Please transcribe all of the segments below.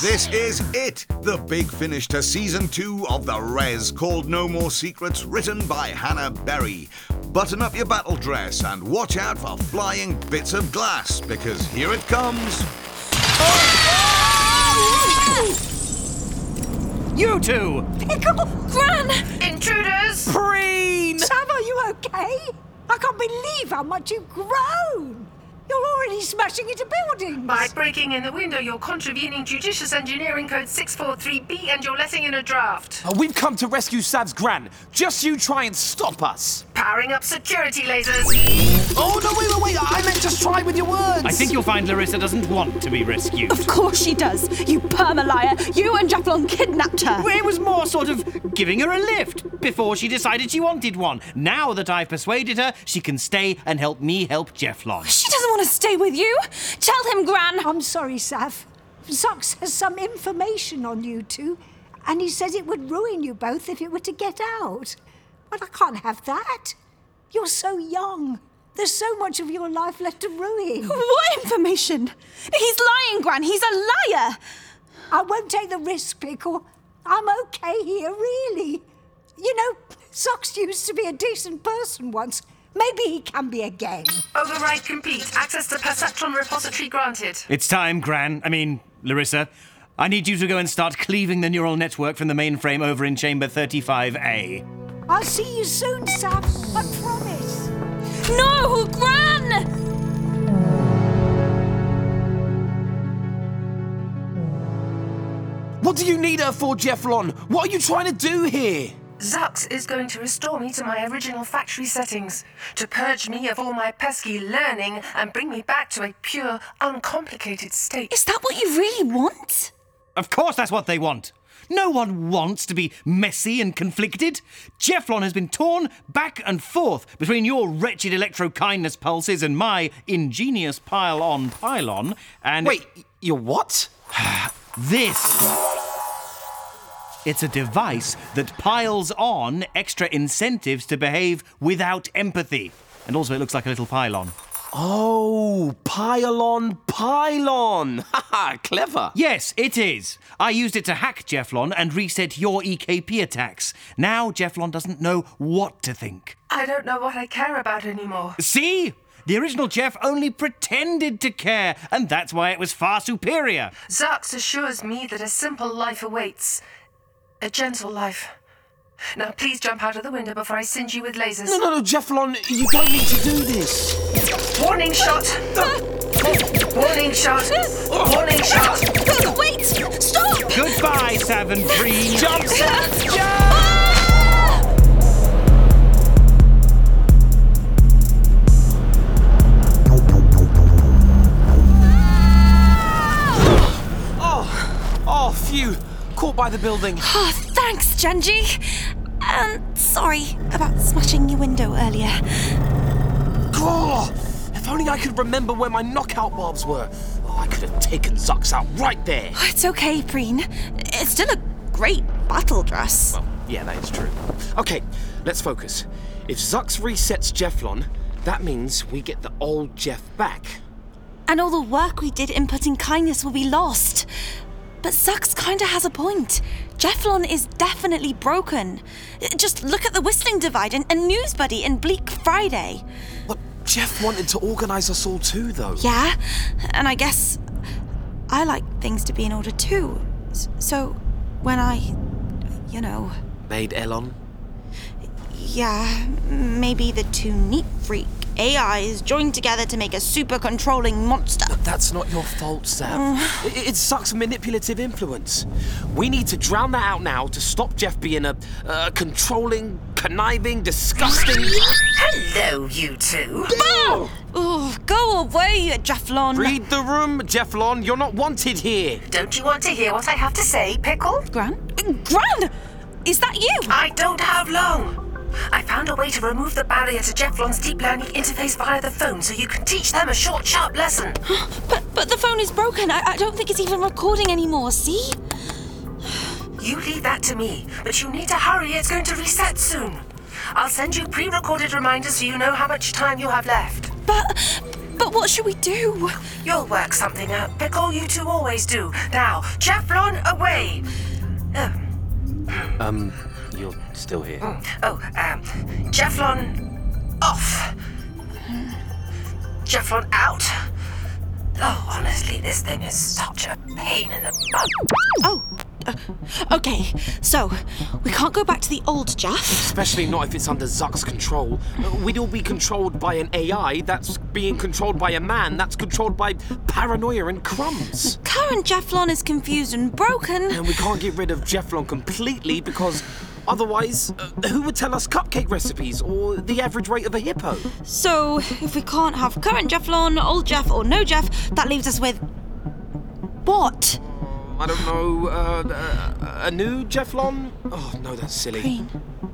This is it, the big finish to season two of The Rez, called No More Secrets, written by Hannah Berry. Button up your battle dress and watch out for flying bits of glass, because here it comes. You two! Pickle! Gran! Intruders! Preen! Sam, are you okay? I can't believe how much you've grown. You're already smashing into buildings. By breaking in the window, you're contravening Judicious Engineering Code 643B and you're letting in a draft. Uh, we've come to rescue Sav's Gran. Just you try and stop us. Powering up security lasers. Oh, no, wait, wait, wait. I meant to try with your words. I think you'll find Larissa doesn't want to be rescued. Of course she does. You perma liar. You and Jefflon kidnapped her. It was more sort of giving her a lift before she decided she wanted one. Now that I've persuaded her, she can stay and help me help Jefflon. She doesn't want to stay with you. Tell him, Gran. I'm sorry, Sav. Zux has some information on you two, and he says it would ruin you both if it were to get out. But I can't have that. You're so young. There's so much of your life left to ruin. What information? He's lying, Gran. He's a liar. I won't take the risk, Pickle. I'm okay here, really. You know, Zux used to be a decent person once. Maybe he can be again. Override complete. Access to Perceptron repository granted. It's time, Gran. I mean, Larissa. I need you to go and start cleaving the neural network from the mainframe over in chamber 35A. I'll see you soon, Sav. I promise. No, Gran! What do you need her for, Jefflon? What are you trying to do here? Zux is going to restore me to my original factory settings, to purge me of all my pesky learning and bring me back to a pure, uncomplicated state. Is that what you really want? Of course, that's what they want. No one wants to be messy and conflicted. Jefflon has been torn back and forth between your wretched electro kindness pulses and my ingenious pile on pylon, and. Wait, you're what? This. It's a device that piles on extra incentives to behave without empathy. And also, it looks like a little pylon. Oh, pylon, pylon. Ha ha, clever. Yes, it is. I used it to hack Jefflon and reset your EKP attacks. Now Jefflon doesn't know what to think. I don't know what I care about anymore. See? The original Jeff only pretended to care, and that's why it was far superior. Zux assures me that a simple life awaits. A gentle life. Now, please jump out of the window before I singe you with lasers. No, no, no, Jefflon, you don't need to do this. Warning shot! Warning shot! Warning shot! Wait! Stop! Goodbye, Savin Preen. Jump, Sav, jump! Ah! Oh, phew. Caught by the building. Oh, thanks, Genji. And sorry about smashing your window earlier. Oh, if only I could remember where my knockout barbs were. Oh, I could have taken Zux out right there. Oh, It's okay, Preen. It's still a great battle dress. Well, yeah, that is true. Okay, let's focus. If Zux resets Jefflon, that means we get the old Jeff back. And all the work we did inputting kindness will be lost. But Zux kinda has a point. Jefflon is definitely broken. Just look at the Whistling Divide and, and News Buddy and Bleak Friday. But Jeff wanted to organize us all too, though. Yeah, and I guess I like things to be in order too. So when I, you know, Made Elon. yeah, maybe the too neat freak AIs joined together to make a super controlling monster. That's not your fault, Sam. It, it sucks manipulative influence. We need to drown that out now to stop Jeff being a uh, controlling, conniving, disgusting. Hello, you two. Oh, go away, Jefflon. Read the room, Jefflon. You're not wanted here. Don't you want to hear what I have to say, Pickle? Gran? Gran! Is that you? I don't have long. I found a way to remove the barrier to Jefflon's deep learning interface via the phone so you can teach them a short, sharp lesson. But but the phone is broken. I, I don't think it's even recording anymore, see? You leave that to me, but you need to hurry. It's going to reset soon. I'll send you pre recorded reminders so you know how much time you have left. But but what should we do? You'll work something out, Pickle. You two always do. Now, Jefflon, away. Oh, Um, you're still here. oh um, Jefflon, off. Jefflon, out. Oh, honestly, this thing is such a pain in the butt. Oh. Uh, okay, so we can't go back to the old Jeff. Especially not if it's under Zux's control. Uh, We'd all be controlled by an AI that's being controlled by a man that's controlled by paranoia and crumbs. Current Jefflon is confused and broken. And we can't get rid of Jefflon completely because otherwise, uh, who would tell us cupcake recipes or the average weight of a hippo? So if we can't have current Jefflon, old Jeff, or no Jeff, that leaves us with. What? I don't know, uh, uh, a new Jefflon? Oh, no, that's silly. Green.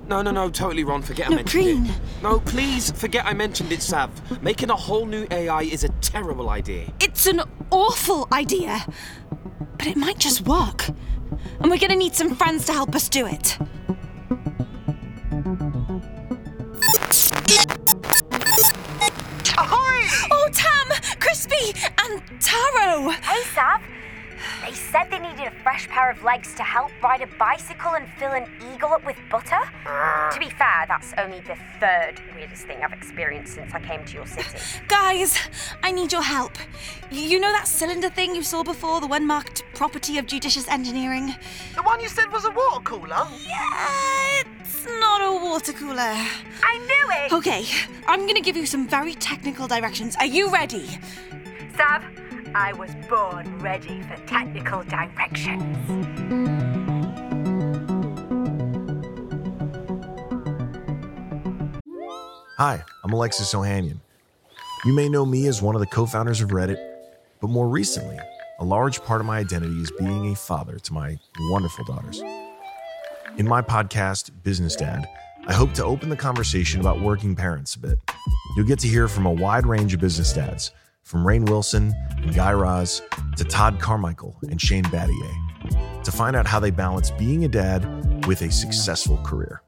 No, no, no, totally wrong. Forget No, I mentioned green. it. No, please, forget I mentioned it, Sav. Making a whole new AI is a terrible idea. It's an awful idea. But it might just work. And we're gonna need some friends to help us do it. Taro! Hey, Sav. They said they needed a fresh pair of legs to help ride a bicycle and fill an eagle up with butter. to be fair, that's only the third weirdest thing I've experienced since I came to your city. Guys, I need your help. You know that cylinder thing you saw before, the one marked property of judicious engineering? The one you said was a water cooler? Yeah, it's not a water cooler. I knew it! Okay, I'm gonna give you some very technical directions. Are you ready? Sav, I was born ready for technical directions. Hi, I'm Alexis Ohanian. You may know me as one of the co founders of Reddit, but more recently, a large part of my identity is being a father to my wonderful daughters. In my podcast, Business Dad, I hope to open the conversation about working parents a bit. You'll get to hear from a wide range of business dads, from Rainn Wilson and Guy Raz to Todd Carmichael and Shane Battier, to find out how they balance being a dad with a successful career.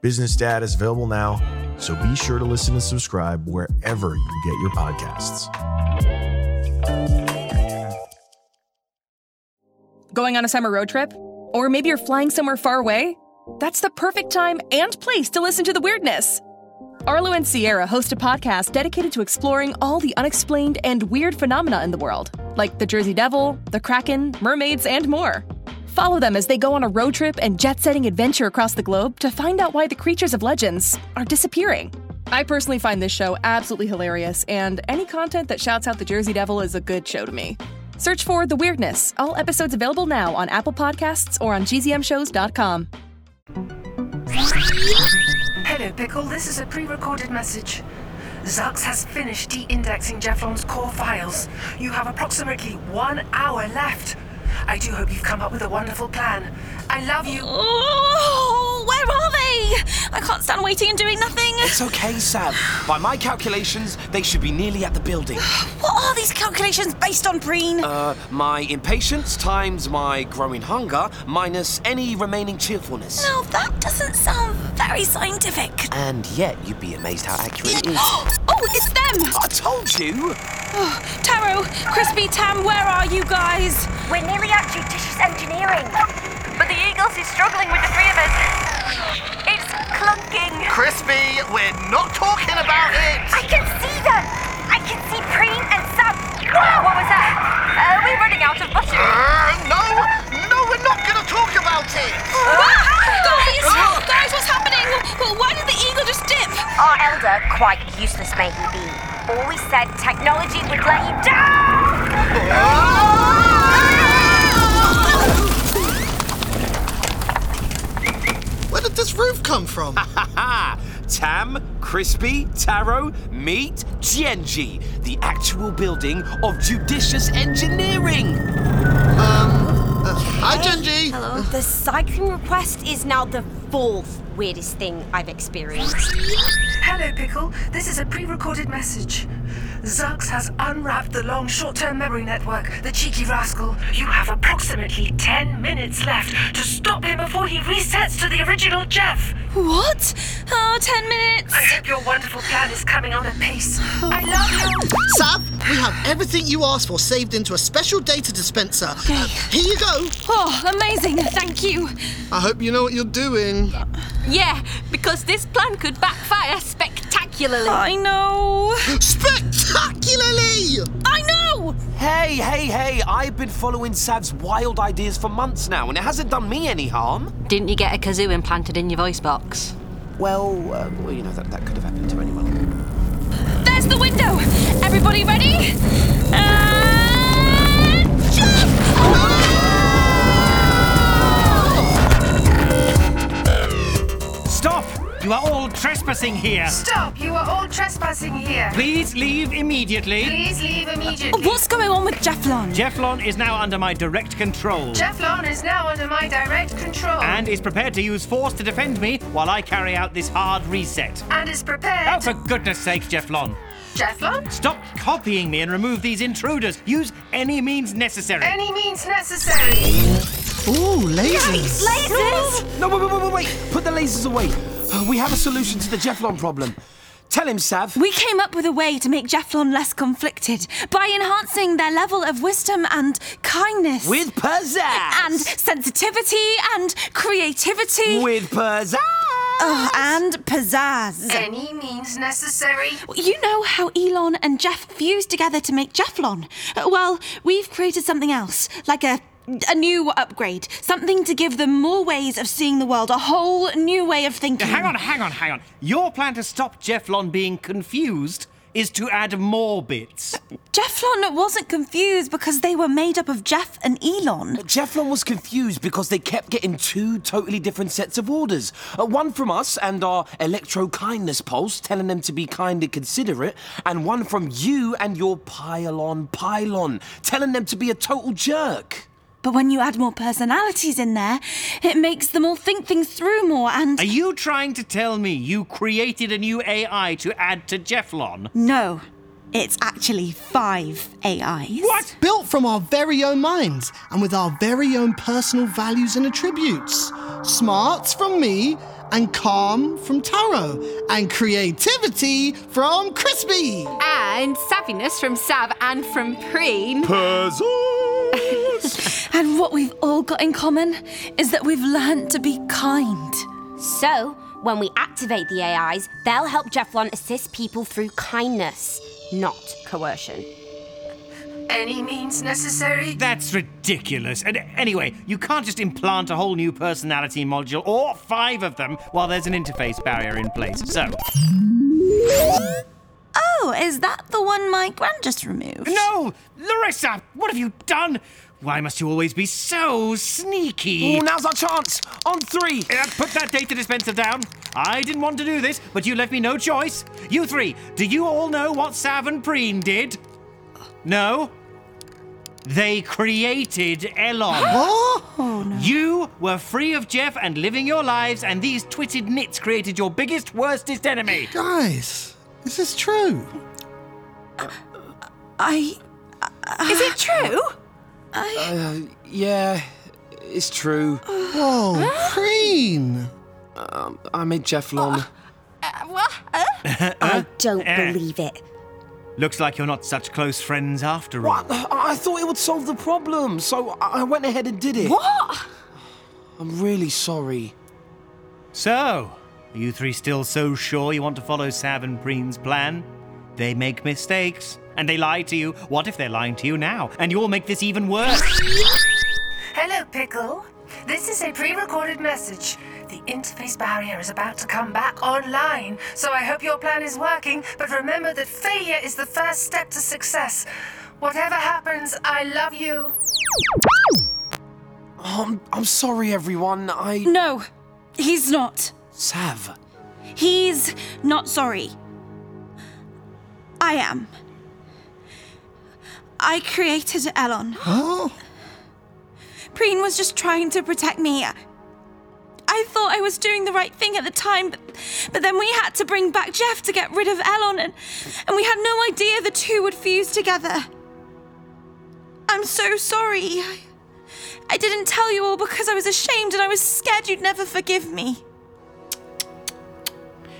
Business Dad is available now, so be sure to listen and subscribe wherever you get your podcasts. Going on a summer road trip? Or maybe you're flying somewhere far away? That's the perfect time and place to listen to the weirdness. Arlo and Sierra host a podcast dedicated to exploring all the unexplained and weird phenomena in the world, like the Jersey Devil, the Kraken, mermaids, and more. Follow them as they go on a road trip and jet setting adventure across the globe to find out why the creatures of legends are disappearing. I personally find this show absolutely hilarious, and any content that shouts out the Jersey Devil is a good show to me. Search for The Weirdness, all episodes available now on Apple Podcasts or on gzmshows.com. Pickle. This is a pre recorded message. Zux has finished de indexing Jefflon's core files. You have approximately one hour left. I do hope you've come up with a wonderful plan. I love you. Oh, where are they? I can't stand waiting and doing nothing. It's okay, Sam. By my calculations, they should be nearly at the building. What are these calculations based on, Preen? Uh, my impatience times my growing hunger minus any remaining cheerfulness. now that doesn't sound very scientific. And yet, you'd be amazed how accurate it is. oh, it's them! I told you! Taro, Crispy, Tam, where are you guys? We're nearly at judicious engineering. But the Eagles is struggling with the three of us. It's clunking. Crispy, we're not talking about it! I can see them. I can see Preen and Sam. What was that? Are we running out of butter? Uh, no, no, we're not gonna talk about it! guys, guys, what's happening? Why did the eagle just dip? Our elder quite useless may he be. Always said technology would let you down! Where did this roof come from? Ha! Tam, Crispy, Taro, meet Genji, the actual building of judicious engineering. Uh, hi, Genji. Hello. The cycling request is now the fourth weirdest thing I've experienced. Hello, Pickle. This is a pre recorded message. Zux has unwrapped the long short term memory network, the cheeky rascal. You have approximately 10 minutes left to stop him before he resets to the original Jeff. What? Oh, ten minutes. I hope your wonderful plan is coming on apace. I love you. Sav, we have everything you asked for saved into a special data dispenser. Uh, here you go. Oh, amazing. Thank you. I hope you know what you're doing. Yeah, because this plan could backfire spectacularly. I know. Spectacularly! I know! Hey, hey, hey, I've been following Sav's wild ideas for months now, and it hasn't done me any harm. Didn't you get a kazoo implanted in your voice box? Well, uh, well you know, that, that could have happened to anyone. There's the window. Everybody ready? And You are all trespassing here. Stop! You are all trespassing here. Please leave immediately. Please leave immediately. What's going on with Jefflon? Jefflon is now under my direct control. Jefflon is now under my direct control. and is prepared to use force to defend me while I carry out this hard reset. And is prepared. Oh, for goodness sake, Jefflon. Jefflon? Stop copying me and remove these intruders. Use any means necessary. Any means necessary. Ooh, lasers. Lasers! No, wait, wait, wait, wait, wait. Put the lasers away. We have a solution to the Jefflon problem. Tell him, Sav. We came up with a way to make Jefflon less conflicted by enhancing their level of wisdom and kindness. With pizzazz. and sensitivity and creativity. With pizzazz. Oh, and pizzazz. Any means necessary. You know how Elon and Jeff fused together to make Jefflon? Well, we've created something else, like a a new upgrade, something to give them more ways of seeing the world, a whole new way of thinking. Hang on, hang on, hang on. Your plan to stop Jefflon being confused is to add more bits. Jefflon wasn't confused because they were made up of Jeff and Elon. Jefflon was confused because they kept getting two totally different sets of orders. Uh, one from us and our electro kindness pulse, telling them to be kind and considerate, and one from you and your pylon pylon, telling them to be a total jerk. But when you add more personalities in there, it makes them all think things through more and. Are you trying to tell me you created a new AI to add to Jefflon? No, it's actually five AIs. What? Built from our very own minds and with our very own personal values and attributes. Smarts from me, and calm from Taro, and creativity from Crispy. And savviness from Sav and from Preen. And what we've all got in common is that we've learned to be kind. So, when we activate the AIs, they'll help Jefflon assist people through kindness, not coercion. Any means necessary. That's ridiculous. And anyway, you can't just implant a whole new personality module, or five of them, while there's an interface barrier in place. So. Oh, is that the one my gran just removed? No! Larissa! What have you done? Why must you always be so sneaky? Oh, now's our chance. On three. Uh, put that data dispenser down. I didn't want to do this, but you left me no choice. You three, do you all know what Sav and Preen did? No? They created Elon. Oh, no. You were free of Jeff and living your lives, and these twitted nits created your biggest, worstest enemy. guys, this is this true? I. Is it true? Uh, yeah, it's true. Whoa, Preen. Um, I made Jefflon. I don't Eh. believe it. Looks like you're not such close friends after all. What? I I thought it would solve the problem, so I I went ahead and did it. What? I'm really sorry. So, are you three still so sure you want to follow Sav and Preen's plan? They make mistakes, and they lie to you. What if they're lying to you now? And you'll make this even worse. Hello, Pickle. This is a pre recorded message. the interface barrier is about to come back online, so I hope your plan is working, but remember that failure is the first step to success. Whatever happens, I love you. Oh, I'm, I'm sorry, everyone. I. No, he's not. Sav. He's not sorry. I am. I created Elon. Oh, Preen was just trying to protect me. I thought I was doing the right thing at the time, but, but then we had to bring back Jeff to get rid of Elon, and, and we had no idea the two would fuse together. I'm so sorry. I, I didn't tell you all because I was ashamed and I was scared you'd never forgive me.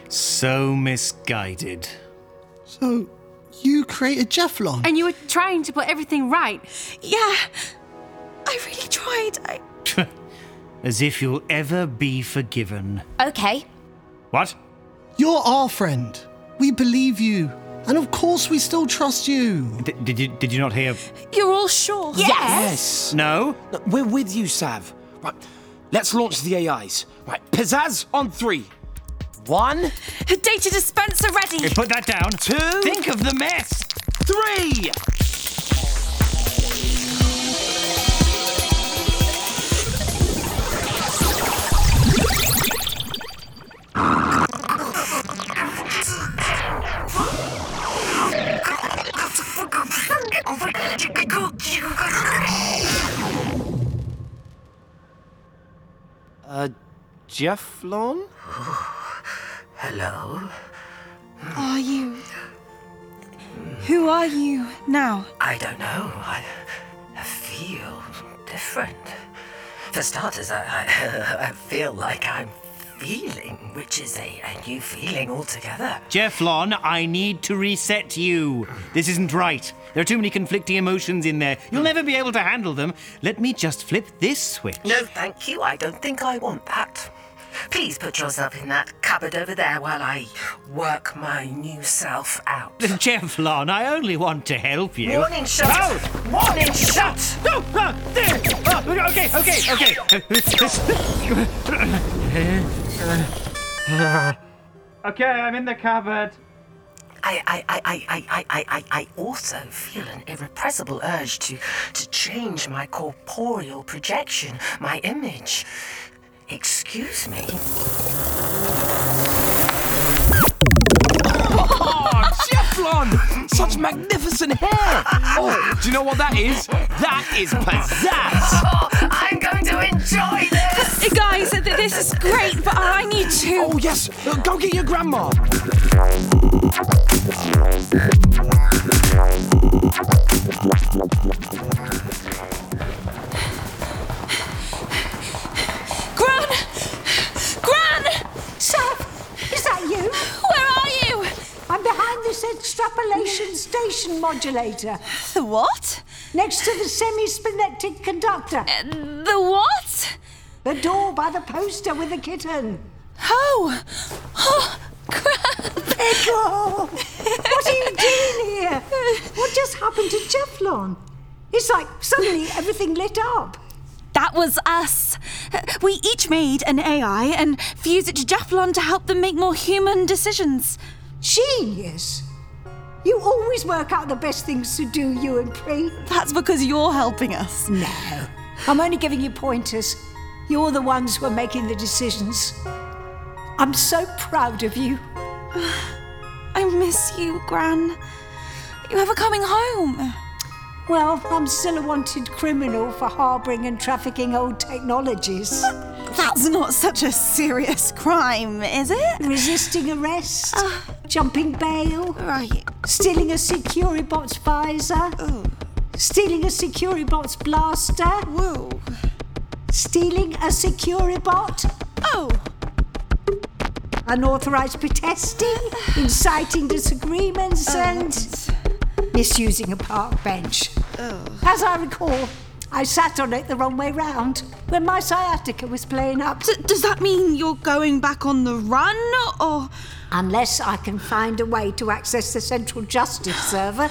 So misguided. so you created Jefflon? And you were trying to put everything right. Yeah, I really tried. I, As if you'll ever be forgiven. Okay. What? You're our friend. We believe you. And of course, we still trust you. D- did you did you not hear? you're all sure? Yes. No. No, We're with you, Sav. Right. Let's launch the AIs. Right. Pizzazz on three. One, Data dispenser ready. Hey, Put that down. Two. Think of the mess. three. Uh, Jefflon? Hello? Are you? Who are you now? I don't know. I, I feel different. For starters, I, I, I feel like I'm feeling, which is a, a new feeling altogether. Jefflon, I need to reset you. This isn't right. There are too many conflicting emotions in there. You'll never be able to handle them. Let me just flip this switch. No, thank you. I don't think I want that. Please put yourself in that cupboard over there while I work my new self out. Jefflon, I only want to help you. Warning shot! Oh! Warning shot! No! no there! Oh, okay, okay, okay. okay, I'm in the cupboard. I, I, I, I, I, I, I also feel an irrepressible urge to, to change my corporeal projection, my image, Excuse me. Oh, Jefflon! Such magnificent hair! Oh, do you know what that is? That is pizzazz! Oh, I'm going to enjoy this! Guys, th- this is great, but I need to. Oh, yes! Go get your grandma! Modulator, The what? next to the semi-spinectic conductor. Uh, the what? The door by the poster with the kitten. Oh! Oh! crap! Echo! What are you doing here? What just happened to Jefflon? It's like suddenly everything lit up. That was us. We each made an AI and fused it to Jefflon to help them make more human decisions. Genius! You always work out the best things to do, you and Pre. That's because you're helping us. No. I'm only giving you pointers. You're the ones who are making the decisions. I'm so proud of you. I miss you, Gran. You ever coming home? Well, I'm still a wanted criminal for harbouring and trafficking old technologies. That's not such a serious crime, is it? Resisting arrest, ah. jumping bail, Right. Stealing a Securibot's visor, stealing a Securibot's blaster, Whoa. stealing a Securibot, Oh, unauthorised protesting, inciting disagreements, oh. and misusing a park bench. Oh. As I recall, I sat on it the wrong way round when my sciatica was playing up. D- does that mean you're going back on the run, or Unless I can find a way to access the Central Justice server,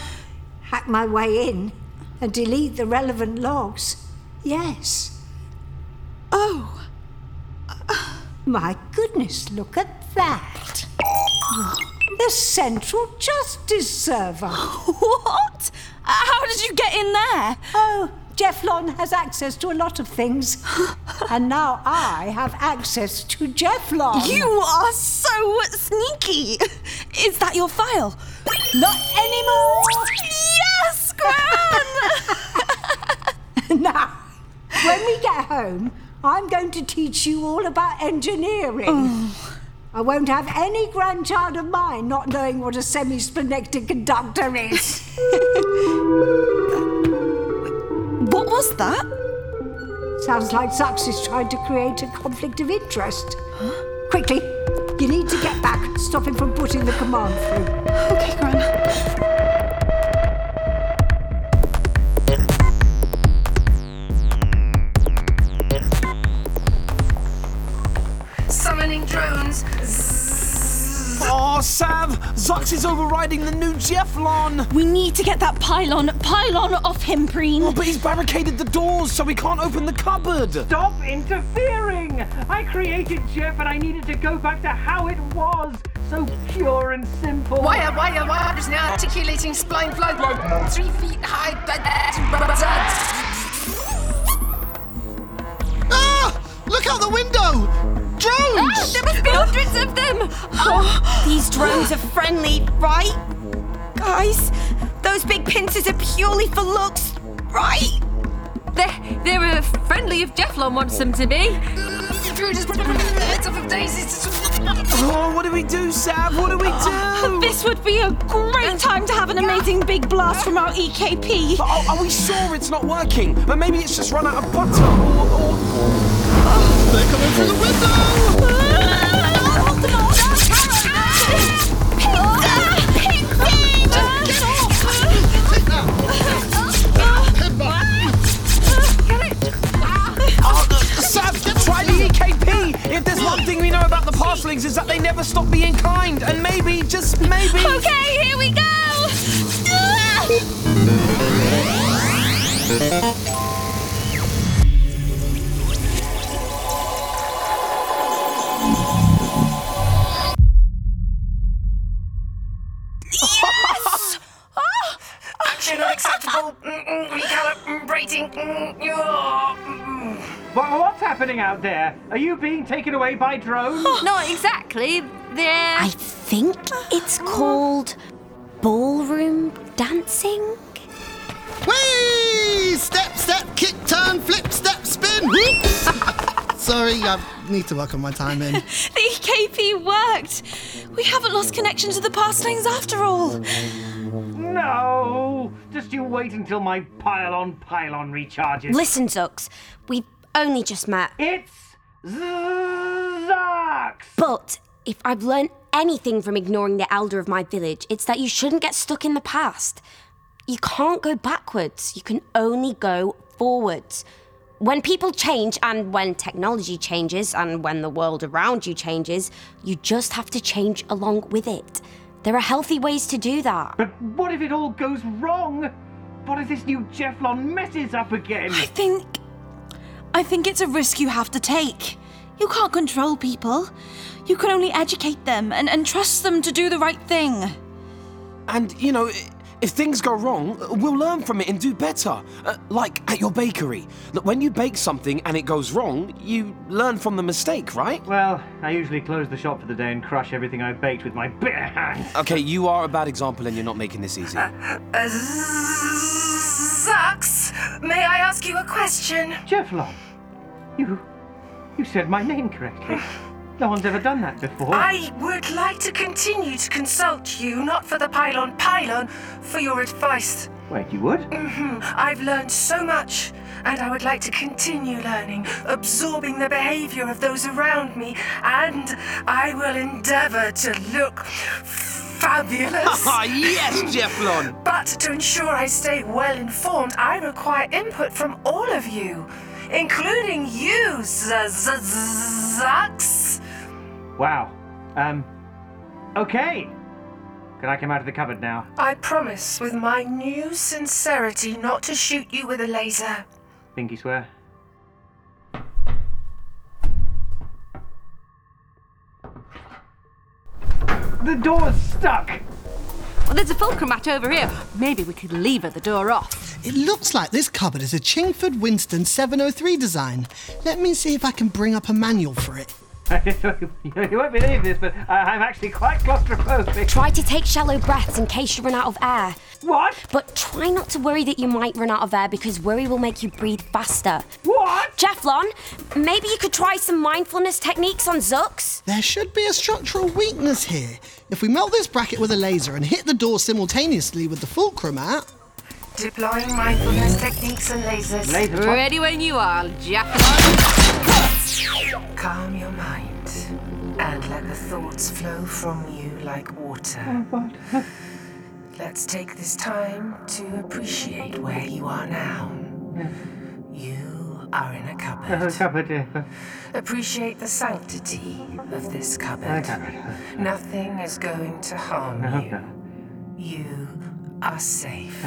hack my way in, and delete the relevant logs. Yes. oh? My goodness, look at that. The Central Justice Server. What? Uh, how did you get in there? Oh, Jefflon has access to a lot of things. and now I have access to Jefflon. You are so sneaky. Is that your file? Not anymore. Yes, Gran! now, when we get home, I'm going to teach you all about engineering. Oh. I won't have any grandchild of mine not knowing what a semi-splenectic conductor is. was that? Sounds like Zux is trying to create a conflict of interest. Quickly, you need to get back and stop him from putting the command through. Okay, Gran. Oh, Sav! Zux is overriding the new Jefflon! We need to get that pylon, pylon off him, Preen. Oh, but he's barricaded the doors so we can't open the cupboard! Stop interfering! I created Jeff and I needed to go back to how it was. So pure and simple. Wire, wire, wire is now articulating spline flow. Three feet high. Look out the window! Drones! There must be hundreds of them! Oh, these drones are friendly, right? Guys, those big pincers are purely for looks, right? They're, they're uh, friendly if Jefflon wants them to be. Oh, what do we do, Sav? What do we do? This would be a great time to have an amazing big blast from our EKP. But are, are we sure it's not working? But maybe it's just run out of butter or. or... They're coming through the window! Sav, try the EKP! If there's one thing we know about the pastlings is that they never stop being kind, and maybe, just maybe. Okay, here we go! What's happening out there? Are you being taken away by drones? Not exactly. They're. I think it's ah. called ballroom dancing. Whee! Step, step, kick, turn, flip, step, spin. Whoops! Sorry, I need to work on my timing. The EKP worked. We haven't lost connection to the pastlings after all. No! Just you wait until my pylon pylon recharges. Listen, Zooks, we've only just met. It's Zux! But if I've learned anything from ignoring the elder of my village, it's that you shouldn't get stuck in the past. You can't go backwards, you can only go forwards. When people change, and when technology changes, and when the world around you changes, you just have to change along with it. There are healthy ways to do that. But what if it all goes wrong? What if this new Jefflon messes up again? I think. I think it's a risk you have to take. You can't control people. You can only educate them and, and trust them to do the right thing. And, you know, if things go wrong, we'll learn from it and do better. Uh, like at your bakery. Look, when you bake something and it goes wrong, you learn from the mistake, right? Well, I usually close the shop for the day and crush everything I baked with my bare hands. Okay, you are a bad example and you're not making this easy. Uh, Zux, may I ask you a question? Jefflon, you. you said my name correctly. No one's ever done that before. I would like to continue to consult you, not for the pylon pylon, for your advice. Wait, you would? Mm-hmm. I've learned so much, and I would like to continue learning, absorbing the behavior of those around me, and I will endeavor to look fabulous. Ah, yes, Jefflon! But to ensure I stay well informed, I require input from all of you, including you, Zux. Wow. Um. Okay. Can I come out of the cupboard now? I promise, with my new sincerity, not to shoot you with a laser. Pinky swear. The door's stuck. Well, there's a fulcrum mat over here. Maybe we could lever the door off. It looks like this cupboard is a Chingford Winston 703 design. Let me see if I can bring up a manual for it. you won't believe this, but uh, I'm actually quite claustrophobic. Try to take shallow breaths in case you run out of air. What? But try not to worry that you might run out of air because worry will make you breathe faster. What? Jefflon, maybe you could try some mindfulness techniques on Zux? There should be a structural weakness here. If we melt this bracket with a laser and hit the door simultaneously with the fulcrum at, Deploying mindfulness techniques and lasers. Ready when you are, Jacqueline. Calm your mind and let the thoughts flow from you like water. Oh, Let's take this time to appreciate where you are now. You are in a cupboard. Appreciate the sanctity of this cupboard. Nothing is going to harm you. You are safe.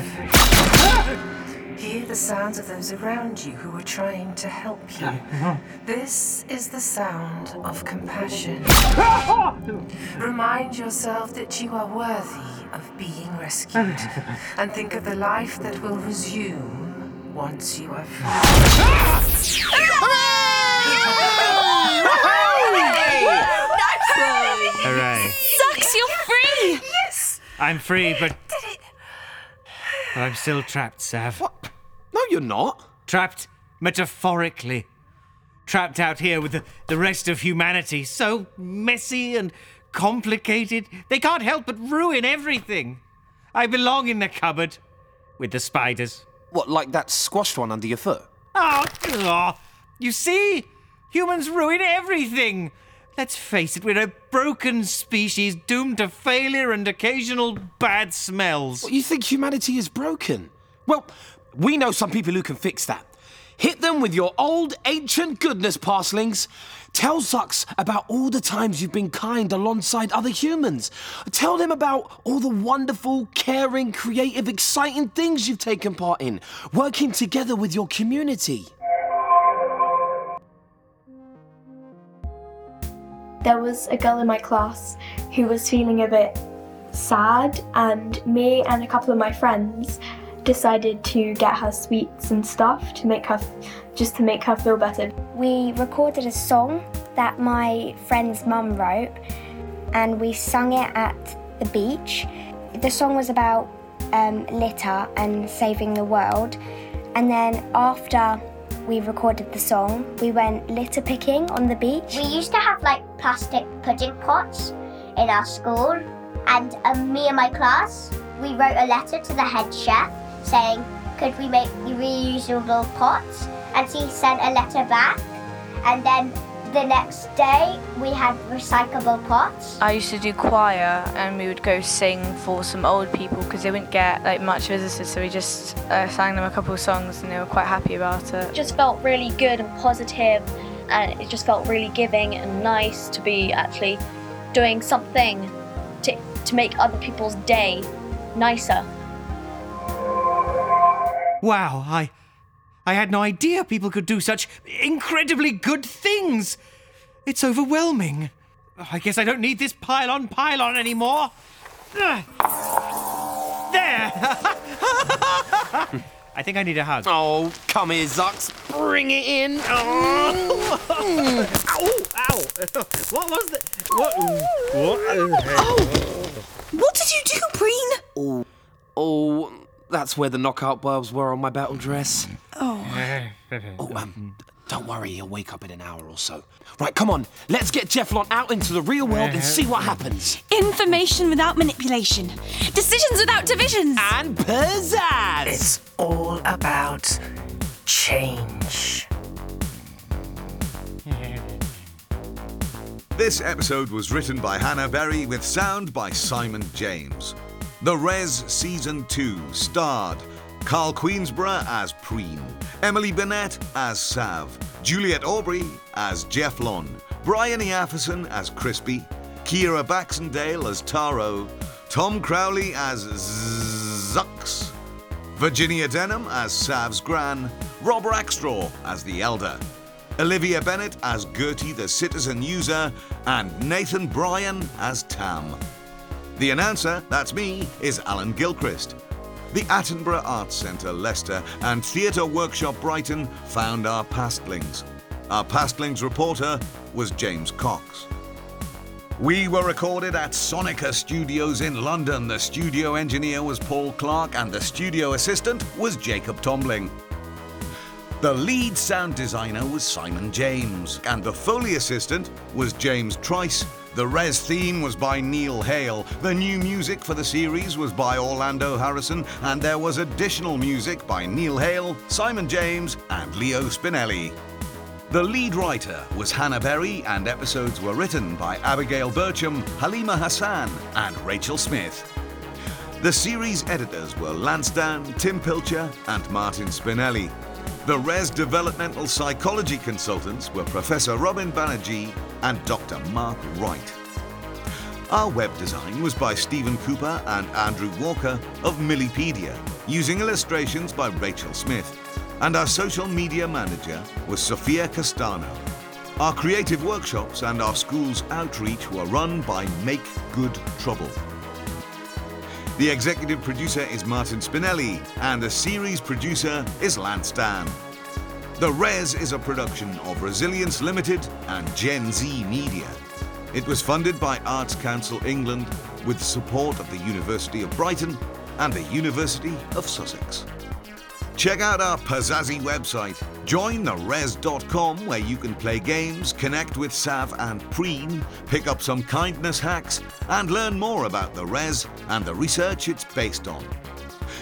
Hear the sounds of those around you who are trying to help you. This is the sound of compassion. Remind yourself that you are worthy of being rescued. And think of the life that will resume once you are free. Hooray. Zux, you're free! Yes! I'm free, but. I'm still trapped, Sav. What? No, you're not. Trapped metaphorically. Trapped out here with the, the rest of humanity. So messy and complicated. They can't help but ruin everything. I belong in the cupboard with the spiders. What, like that squashed one under your foot? Oh, ugh. you see? Humans ruin everything. Let's face it, we're a broken species doomed to failure and occasional bad smells. What, you think humanity is broken? Well, we know some people who can fix that. Hit them with your old ancient goodness, pastlings. Tell Zux about all the times you've been kind alongside other humans. Tell them about all the wonderful, caring, creative, exciting things you've taken part in, working together with your community. there was a girl in my class who was feeling a bit sad, and me and a couple of my friends decided to get her sweets and stuff to make her just to make her feel better. We recorded a song that my friend's mum wrote and we sung it at the beach. The song was about um, litter and saving the world. And then after we recorded the song, we went litter picking on the beach. We used to have like plastic pudding pots in our school, and um, me and my class, we wrote a letter to the head chef saying, could we make reusable pots? And he sent a letter back, and then the next day we had recyclable pots. I used to do choir and we would go sing for some old people because they wouldn't get like much visitors so we just uh, sang them a couple of songs and they were quite happy about it. It just felt really good and positive and it just felt really giving and nice to be actually doing something to, to make other people's day nicer. Wow, I. I had no idea people could do such incredibly good things. It's overwhelming. I guess I don't need this pylon pylon anymore. There! I think I need a hug. Oh, come here, Zux. Bring it in. Oh. ow! Ow! What was that? What? What? Oh. What did you do, Preen? Oh, oh, that's where the knockout bulbs were on my battle dress. Oh. Oh, um, don't worry, he'll wake up in an hour or so. Right, come on, let's get Jefflon out into the real world and see what happens. Information without manipulation. Decisions without divisions. And pizzazz! It's all about change. This episode was written by Hannah Berry with sound by Simon James. The Rez Season 2 starred Carl Queensborough as Preen, Emily Burnett as Sav, Juliet Aubrey as Jefflon, Brian Iafferson as Crispy, Kira Baxendale as Taro, Tom Crowley as Zux, Virginia Denham as Sav's Gran, Rob Rackstraw as the Elder, Olivia Bennett as Gertie the Citizen User, and Nathan Bryan as Tam. The announcer, that's me, is Alan Gilchrist. The Attenborough Arts Centre, Leicester, and Theatre Workshop Brighton found our pastlings. Our pastlings reporter was James Cox. We were recorded at Sonica Studios in London. The studio engineer was Paul Clark, and the studio assistant was Jacob Tombling. The lead sound designer was Simon James, and the Foley assistant was James Trice. The Rez theme was by Neil Hale. The new music for the series was by Orlando Harrison, and there was additional music by Neil Hale, Simon James, and Leo Spinelli. The lead writer was Hannah Berry, and episodes were written by Abigail Burcham, Halima Hassan, and Rachel Smith. The series editors were Dan, Tim Pilcher, and Martin Spinelli. The Rez Developmental Psychology consultants were Professor Robin Banerjee and Dr. Mark Wright. Our web design was by Stephen Cooper and Andrew Walker of Millipedia, using illustrations by Rachel Smith. And our social media manager was Sophia Castano. Our creative workshops and our school's outreach were run by Make Good Trouble. The executive producer is Martin Spinelli, and the series producer is Lance Dan. The Rez is a production of Rezilience Limited and Gen Z Media. It was funded by Arts Council England with support of the University of Brighton and the University of Sussex. Check out our Pizzazzy website. Join the rez.com where you can play games, connect with Sav and Preen, pick up some kindness hacks, and learn more about the rez and the research it's based on.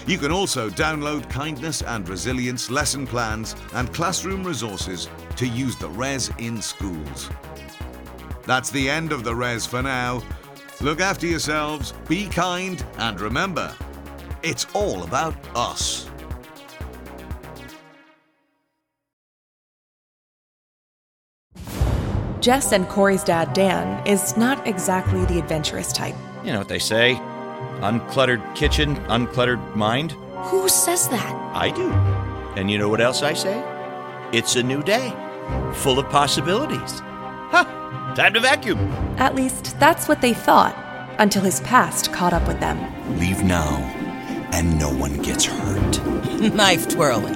You can also download kindness and resilience lesson plans and classroom resources to use the rez in schools. That's the end of the rez for now. Look after yourselves, be kind, and remember, it's all about us. Jess and Corey's dad, Dan, is not exactly the adventurous type. You know what they say uncluttered kitchen, uncluttered mind. Who says that? I do. And you know what else I say? It's a new day, full of possibilities. Huh, time to vacuum. At least that's what they thought, until his past caught up with them. Leave now, and no one gets hurt. Knife twirling.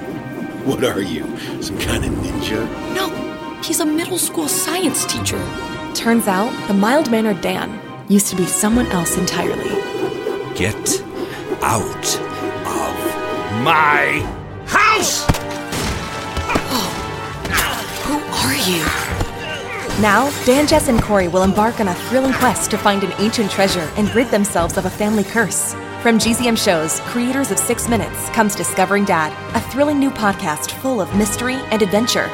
What are you, some kind of ninja? No, he's a middle school science teacher. Turns out, the mild mannered Dan used to be someone else entirely. Get out of my house! Oh, who are you? Now, Dan, Jess, and Corey will embark on a thrilling quest to find an ancient treasure and rid themselves of a family curse. From GZM Shows, creators of Six Minutes, comes Discovering Dad, a thrilling new podcast full of mystery and adventure.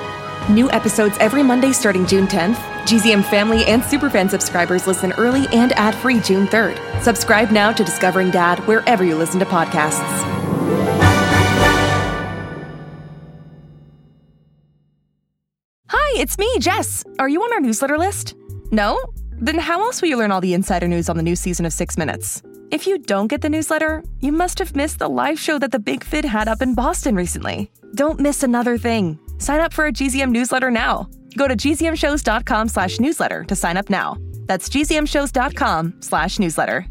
New episodes every Monday starting June 10th. GZM family and Superfan subscribers listen early and ad free June 3rd. Subscribe now to Discovering Dad wherever you listen to podcasts. Hi, it's me, Jess. Are you on our newsletter list? No? Then how else will you learn all the insider news on the new season of Six Minutes? If you don't get the newsletter, you must have missed the live show that the Big Fid had up in Boston recently. Don't miss another thing. Sign up for a GZM newsletter now. Go to gzmshows.com slash newsletter to sign up now. That's gzmshows.com slash newsletter.